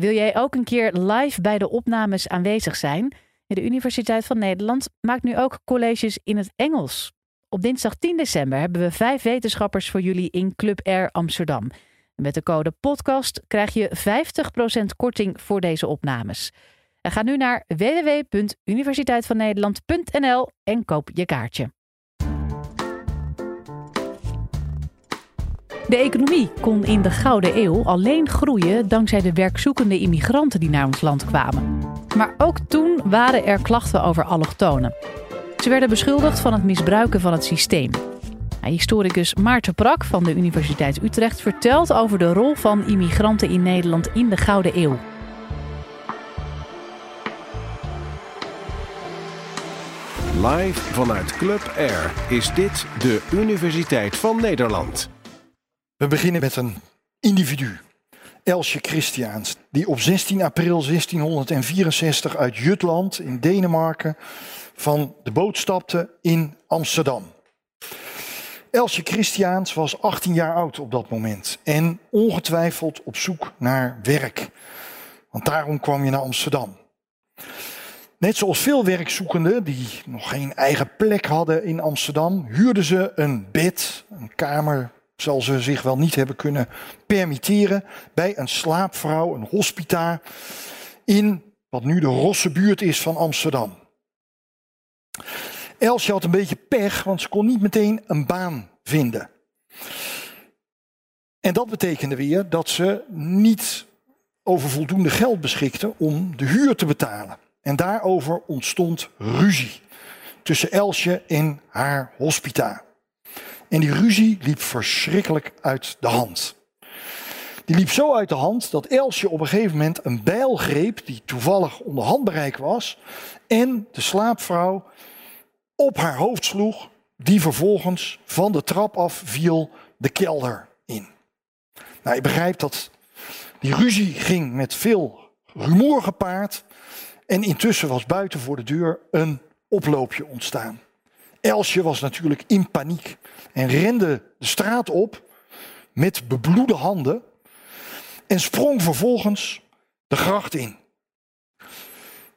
wil jij ook een keer live bij de opnames aanwezig zijn? De Universiteit van Nederland maakt nu ook colleges in het Engels. Op dinsdag 10 december hebben we vijf wetenschappers voor jullie in Club Air Amsterdam. Met de code podcast krijg je 50% korting voor deze opnames. Ga nu naar www.universiteitvannederland.nl en koop je kaartje. De economie kon in de Gouden Eeuw alleen groeien dankzij de werkzoekende immigranten die naar ons land kwamen. Maar ook toen waren er klachten over allochtonen. Ze werden beschuldigd van het misbruiken van het systeem. Historicus Maarten Prak van de Universiteit Utrecht vertelt over de rol van immigranten in Nederland in de Gouden Eeuw. Live vanuit Club Air is dit de Universiteit van Nederland. We beginnen met een individu. Elsje Christiaans, die op 16 april 1664 uit Jutland in Denemarken van de boot stapte in Amsterdam. Elsje Christiaans was 18 jaar oud op dat moment en ongetwijfeld op zoek naar werk. Want daarom kwam je naar Amsterdam. Net zoals veel werkzoekenden die nog geen eigen plek hadden in Amsterdam, huurden ze een bed, een kamer, zal ze zich wel niet hebben kunnen permitteren, bij een slaapvrouw, een hospita, in wat nu de Rosse buurt is van Amsterdam. Elsje had een beetje pech, want ze kon niet meteen een baan vinden. En dat betekende weer dat ze niet over voldoende geld beschikte om de huur te betalen. En daarover ontstond ruzie tussen Elsje en haar hospita. En die ruzie liep verschrikkelijk uit de hand. Die liep zo uit de hand dat Elsje op een gegeven moment een bijl greep, die toevallig onder handbereik was, en de slaapvrouw op haar hoofd sloeg, die vervolgens van de trap af viel de kelder in. Nou, je begrijpt dat die ruzie ging met veel rumoer gepaard. En intussen was buiten voor de deur een oploopje ontstaan. Elsje was natuurlijk in paniek en rende de straat op met bebloede handen en sprong vervolgens de gracht in.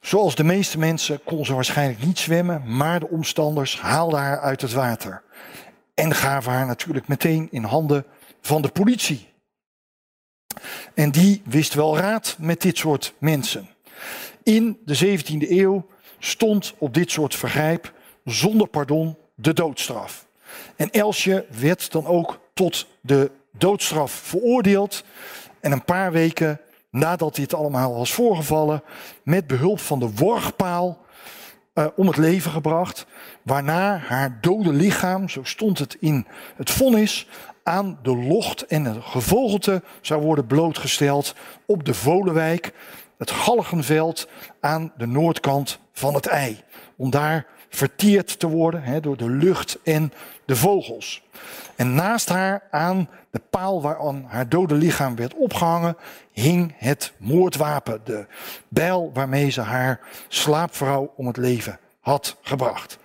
Zoals de meeste mensen kon ze waarschijnlijk niet zwemmen, maar de omstanders haalden haar uit het water. En gaven haar natuurlijk meteen in handen van de politie. En die wist wel raad met dit soort mensen. In de 17e eeuw stond op dit soort vergrijp zonder pardon de doodstraf. En Elsje werd dan ook tot de doodstraf veroordeeld. En een paar weken nadat dit allemaal was voorgevallen, met behulp van de worgpaal uh, om het leven gebracht. Waarna haar dode lichaam, zo stond het in het vonnis, aan de locht en het gevogelte zou worden blootgesteld op de Volenwijk, het Galgenveld aan de noordkant van het ei. Om daar verteerd te worden door de lucht en de vogels. En naast haar aan de paal waaraan haar dode lichaam werd opgehangen, hing het moordwapen, de bijl waarmee ze haar slaapvrouw om het leven had gebracht.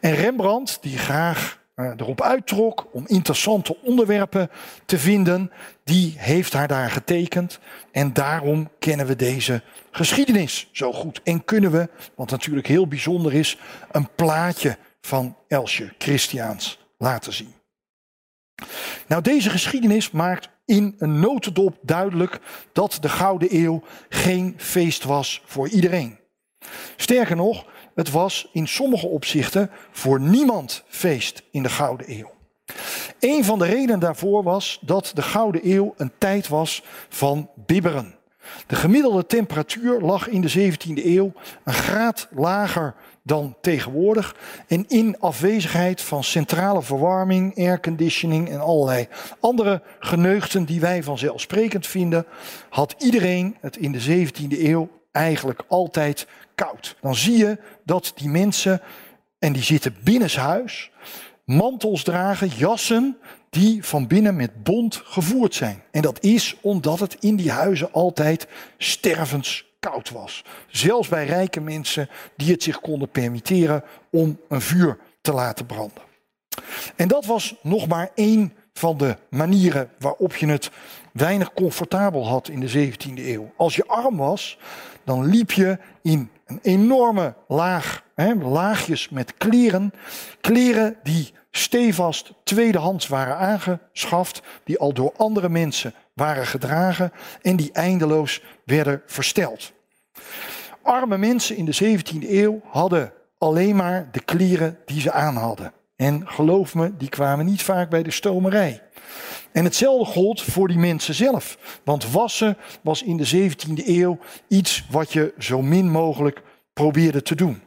En Rembrandt, die graag erop uittrok om interessante onderwerpen te vinden, die heeft haar daar getekend. En daarom kennen we deze geschiedenis zo goed. En kunnen we, wat natuurlijk heel bijzonder is, een plaatje van Elsje Christiaans laten zien. Nou, deze geschiedenis maakt in een notendop duidelijk dat de Gouden Eeuw geen feest was voor iedereen. Sterker nog, het was in sommige opzichten voor niemand feest in de Gouden Eeuw. Een van de redenen daarvoor was dat de Gouden Eeuw een tijd was van bibberen. De gemiddelde temperatuur lag in de 17e eeuw een graad lager dan tegenwoordig. En in afwezigheid van centrale verwarming, airconditioning en allerlei andere geneugten die wij vanzelfsprekend vinden, had iedereen het in de 17e eeuw eigenlijk altijd koud. Dan zie je dat die mensen, en die zitten binnenshuis, mantels dragen, jassen die van binnen met bont gevoerd zijn. En dat is omdat het in die huizen altijd stervenskoud was. Zelfs bij rijke mensen die het zich konden permitteren om een vuur te laten branden. En dat was nog maar één van de manieren waarop je het weinig comfortabel had in de 17e eeuw. Als je arm was, dan liep je in een enorme laag, hè, laagjes met kleren. Kleren die stevast tweedehands waren aangeschaft, die al door andere mensen waren gedragen en die eindeloos werden versteld. Arme mensen in de 17e eeuw hadden alleen maar de kleren die ze aan hadden. En geloof me, die kwamen niet vaak bij de stomerij. En hetzelfde gold voor die mensen zelf. Want wassen was in de 17e eeuw iets wat je zo min mogelijk probeerde te doen.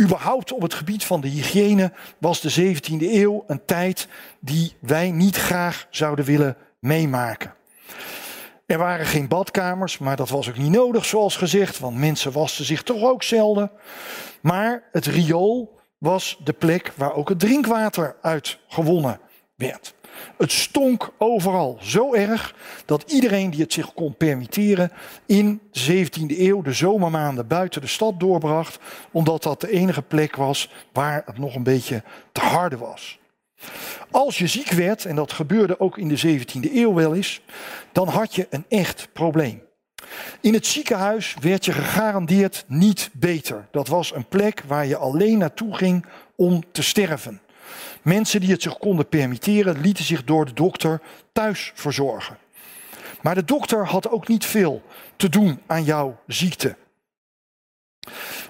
Überhaupt op het gebied van de hygiëne was de 17e eeuw een tijd die wij niet graag zouden willen meemaken. Er waren geen badkamers, maar dat was ook niet nodig, zoals gezegd, want mensen wasten zich toch ook zelden. Maar het riool was de plek waar ook het drinkwater uit gewonnen Het stonk overal zo erg dat iedereen die het zich kon permitteren in de 17e eeuw de zomermaanden buiten de stad doorbracht, omdat dat de enige plek was waar het nog een beetje te harde was. Als je ziek werd, en dat gebeurde ook in de 17e eeuw wel eens, dan had je een echt probleem. In het ziekenhuis werd je gegarandeerd niet beter. Dat was een plek waar je alleen naartoe ging om te sterven. Mensen die het zich konden permitteren, lieten zich door de dokter thuis verzorgen. Maar de dokter had ook niet veel te doen aan jouw ziekte.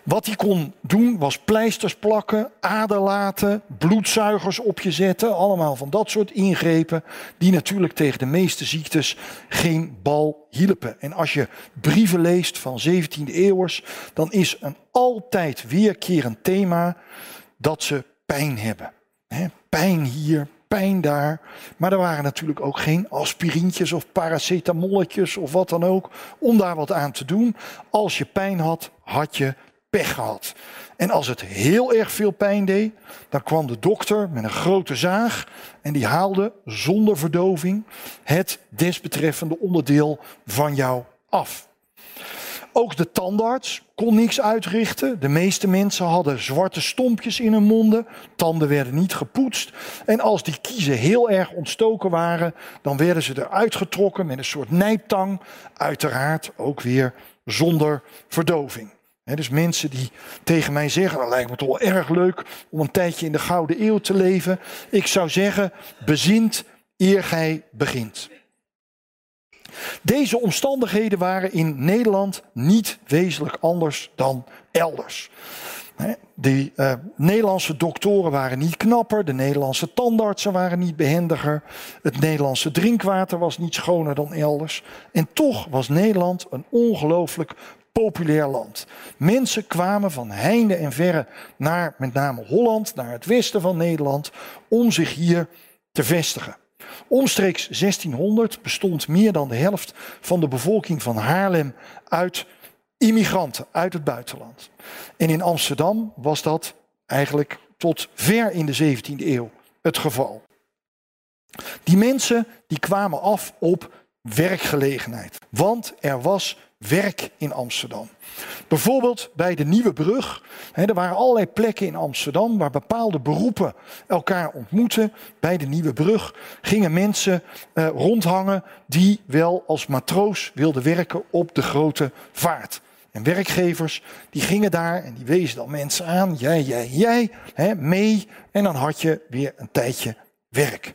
Wat hij kon doen was pleisters plakken, aderlaten, bloedzuigers op je zetten. Allemaal van dat soort ingrepen die natuurlijk tegen de meeste ziektes geen bal hielpen. En als je brieven leest van 17e eeuwers, dan is een altijd weerkerend thema dat ze pijn hebben. Pijn hier, pijn daar. Maar er waren natuurlijk ook geen aspirintjes of paracetamolletjes of wat dan ook om daar wat aan te doen. Als je pijn had, had je pech gehad. En als het heel erg veel pijn deed, dan kwam de dokter met een grote zaag en die haalde zonder verdoving het desbetreffende onderdeel van jou af. Ook de tandarts kon niks uitrichten. De meeste mensen hadden zwarte stompjes in hun monden. Tanden werden niet gepoetst. En als die kiezen heel erg ontstoken waren, dan werden ze eruit getrokken met een soort nijptang. Uiteraard ook weer zonder verdoving dus mensen die tegen mij zeggen, dat lijkt me toch wel erg leuk om een tijdje in de Gouden Eeuw te leven. Ik zou zeggen, bezint eer gij begint. Deze omstandigheden waren in Nederland niet wezenlijk anders dan elders. De uh, Nederlandse doktoren waren niet knapper, de Nederlandse tandartsen waren niet behendiger, het Nederlandse drinkwater was niet schoner dan elders. En toch was Nederland een ongelooflijk populair land. Mensen kwamen van heinde en verre naar met name Holland, naar het westen van Nederland, om zich hier te vestigen. Omstreeks 1600 bestond meer dan de helft van de bevolking van Haarlem uit immigranten uit het buitenland. En in Amsterdam was dat eigenlijk tot ver in de 17e eeuw het geval. Die mensen die kwamen af op werkgelegenheid, want er was werk in Amsterdam. Bijvoorbeeld bij de Nieuwe Brug. er waren allerlei plekken in Amsterdam waar bepaalde beroepen elkaar ontmoeten. Bij de Nieuwe Brug gingen mensen eh, rondhangen die wel als matroos wilden werken op de grote vaart. En werkgevers die gingen daar en die wezen dan mensen aan. Jij, jij, jij, mee. En dan had je weer een tijdje werk.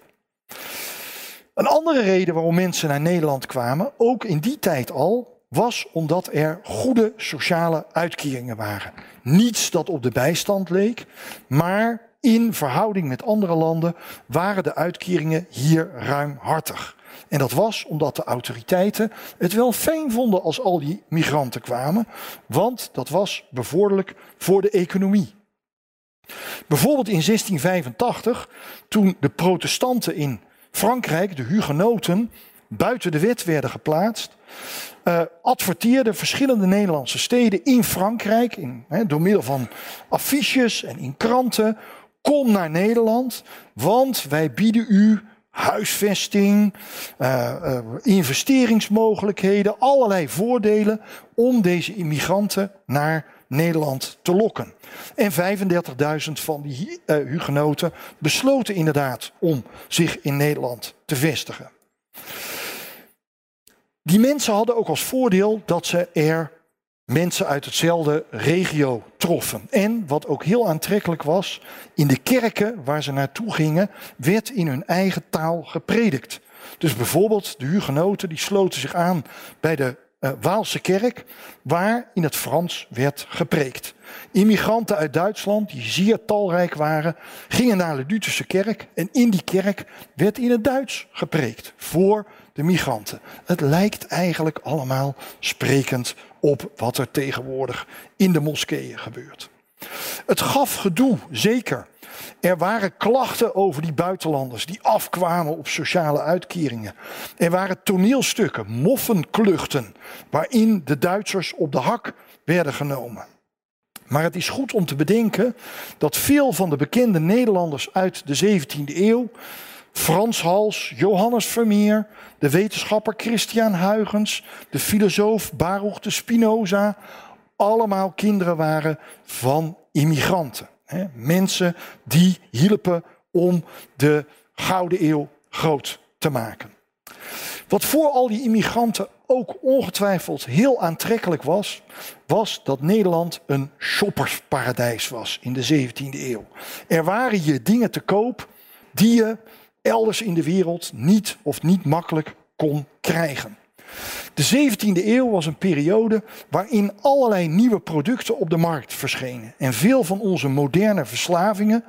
Een andere reden waarom mensen naar Nederland kwamen, ook in die tijd al, was omdat er goede sociale uitkeringen waren. Niets dat op de bijstand leek, maar in verhouding met andere landen waren de uitkeringen hier ruimhartig. En dat was omdat de autoriteiten het wel fijn vonden als al die migranten kwamen, want dat was bevorderlijk voor de economie. Bijvoorbeeld in 1685, toen de protestanten in Frankrijk, de hugenoten, buiten de wet werden geplaatst, uh, adverteerden verschillende Nederlandse steden in Frankrijk, in, door middel van affiches en in kranten, kom naar Nederland, want wij bieden u huisvesting, uh, uh, investeringsmogelijkheden, allerlei voordelen om deze immigranten naar Nederland te lokken. En 35.000 van die hugenoten besloten inderdaad om zich in Nederland te vestigen. Die mensen hadden ook als voordeel dat ze er mensen uit hetzelfde regio troffen. En wat ook heel aantrekkelijk was, in de kerken waar ze naartoe gingen, werd in hun eigen taal gepredikt. Dus bijvoorbeeld de hugenoten die sloten zich aan bij de uh, Waalse kerk, waar in het Frans werd gepreekt. Immigranten uit Duitsland, die zeer talrijk waren, gingen naar de Lutherse kerk en in die kerk werd in het Duits gepreekt voor de migranten. Het lijkt eigenlijk allemaal sprekend op wat er tegenwoordig in de moskeeën gebeurt. Het gaf gedoe, zeker. Er waren klachten over die buitenlanders die afkwamen op sociale uitkeringen. Er waren toneelstukken, moffenkluchten, waarin de Duitsers op de hak werden genomen. Maar het is goed om te bedenken dat veel van de bekende Nederlanders uit de 17e eeuw, Frans Hals, Johannes Vermeer, de wetenschapper Christian Huygens, de filosoof Baruch de Spinoza, allemaal kinderen waren van immigranten. Mensen die hielpen om de Gouden Eeuw groot te maken. Wat voor al die immigranten ook ongetwijfeld heel aantrekkelijk was, was dat Nederland een shoppersparadijs was in de 17e eeuw. Er waren hier dingen te koop die je elders in de wereld niet of niet makkelijk kon krijgen. De 17e eeuw was een periode waarin allerlei nieuwe producten op de markt verschenen. En veel van onze moderne verslavingen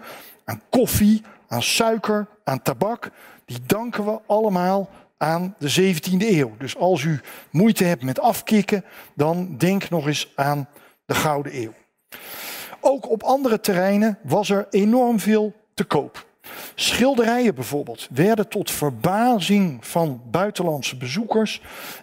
aan koffie, aan suiker, aan tabak, die danken we allemaal aan de 17e eeuw. Dus als u moeite hebt met afkicken, dan denk nog eens aan de Gouden Eeuw. Ook op andere terreinen was er enorm veel te koop. Schilderijen bijvoorbeeld werden tot verbazing van buitenlandse bezoekers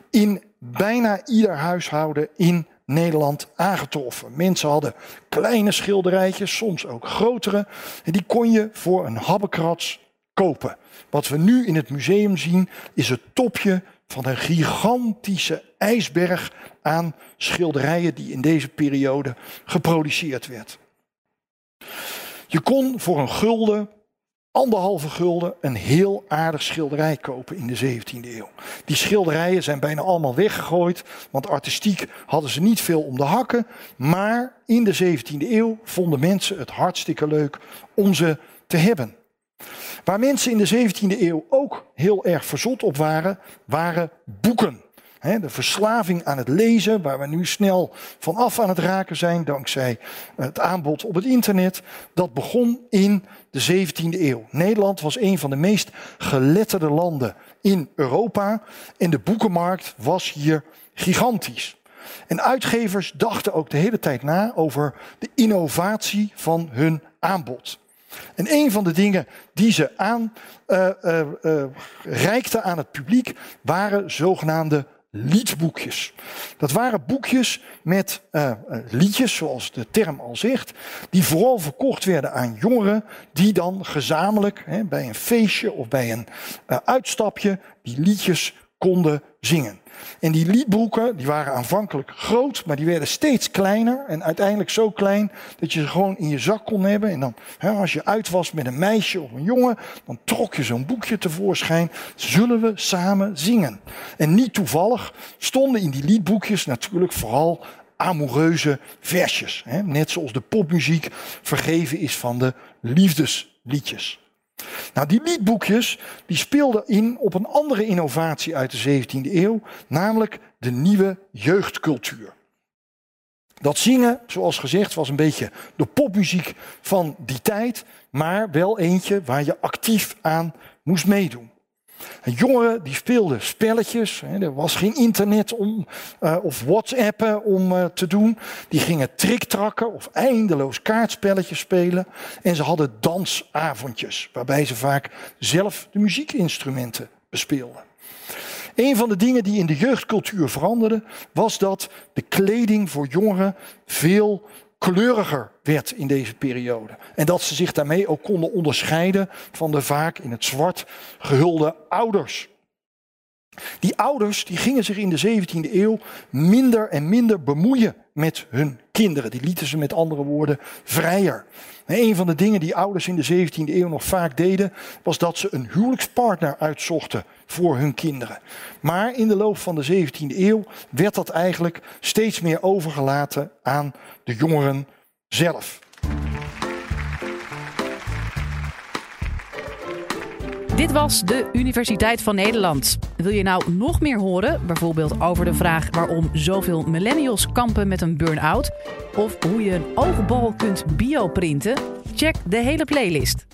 in bijna ieder huishouden in Nederland aangetroffen. Mensen hadden kleine schilderijtjes, soms ook grotere. En die kon je voor een habbekrats kopen. Wat we nu in het museum zien is het topje van een gigantische ijsberg aan schilderijen die in deze periode geproduceerd werd. Je kon voor een gulden anderhalve gulden een heel aardig schilderij kopen in de 17e eeuw. Die schilderijen zijn bijna allemaal weggegooid, want artistiek hadden ze niet veel om de hakken. Maar in de 17e eeuw vonden mensen het hartstikke leuk om ze te hebben. Waar mensen in de 17e eeuw ook heel erg verzot op waren, waren boeken. De verslaving aan het lezen, waar we nu snel van af aan het raken zijn dankzij het aanbod op het internet, dat begon in de 17e eeuw. Nederland was een van de meest geletterde landen in Europa en de boekenmarkt was hier gigantisch. En uitgevers dachten ook de hele tijd na over de innovatie van hun aanbod. En een van de dingen die ze aan uh, uh, uh, reikten aan het publiek waren zogenaamde liedboekjes. Dat waren boekjes met uh, liedjes, zoals de term al zegt, die vooral verkocht werden aan jongeren, die dan gezamenlijk hè, bij een feestje of bij een uh, uitstapje die liedjes konden zingen. En die liedboeken, die waren aanvankelijk groot, maar die werden steeds kleiner. En uiteindelijk zo klein dat je ze gewoon in je zak kon hebben. En dan, hè, als je uit was met een meisje of een jongen, dan trok je zo'n boekje tevoorschijn. Zullen we samen zingen? En niet toevallig stonden in die liedboekjes natuurlijk vooral amoureuze versjes. Hè? Net zoals de popmuziek vergeven is van de liefdesliedjes. Nou, die liedboekjes die speelden in op een andere innovatie uit de 17e eeuw, namelijk de nieuwe jeugdcultuur. Dat zingen, zoals gezegd, was een beetje de popmuziek van die tijd, maar wel eentje waar je actief aan moest meedoen. Jongeren die speelden spelletjes. Er was geen internet om, uh, of WhatsAppen om uh, te doen. Die gingen tricktrakken of eindeloos kaartspelletjes spelen. En ze hadden dansavondjes, waarbij ze vaak zelf de muziekinstrumenten bespeelden. Een van de dingen die in de jeugdcultuur veranderde, was dat de kleding voor jongeren veel kleuriger werd in deze periode. En dat ze zich daarmee ook konden onderscheiden van de vaak in het zwart gehulde ouders. Die ouders die gingen zich in de 17e eeuw minder en minder bemoeien met hun kinderen. Die lieten ze met andere woorden vrijer. En een van de dingen die ouders in de 17e eeuw nog vaak deden, was dat ze een huwelijkspartner uitzochten voor hun kinderen. Maar in de loop van de 17e eeuw werd dat eigenlijk steeds meer overgelaten aan de jongeren zelf. Dit was de Universiteit van Nederland. Wil je nou nog meer horen, bijvoorbeeld over de vraag waarom zoveel millennials kampen met een burn-out? Of hoe je een oogbal kunt bioprinten? Check de hele playlist.